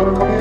Thank you.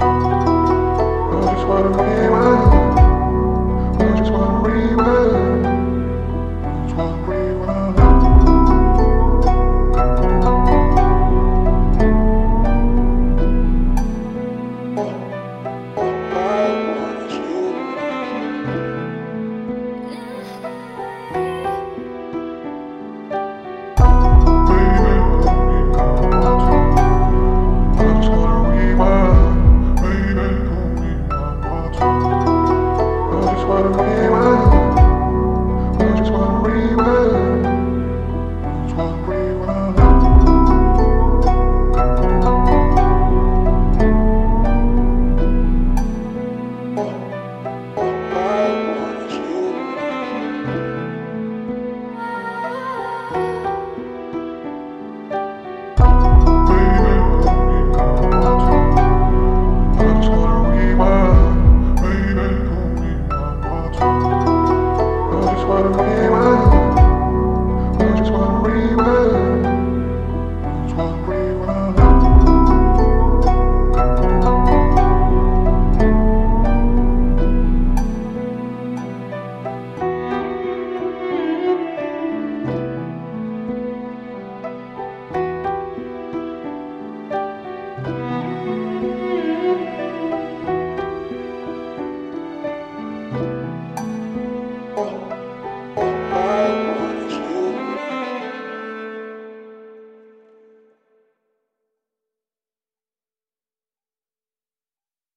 I just wanna rewind. Just wanna rewind.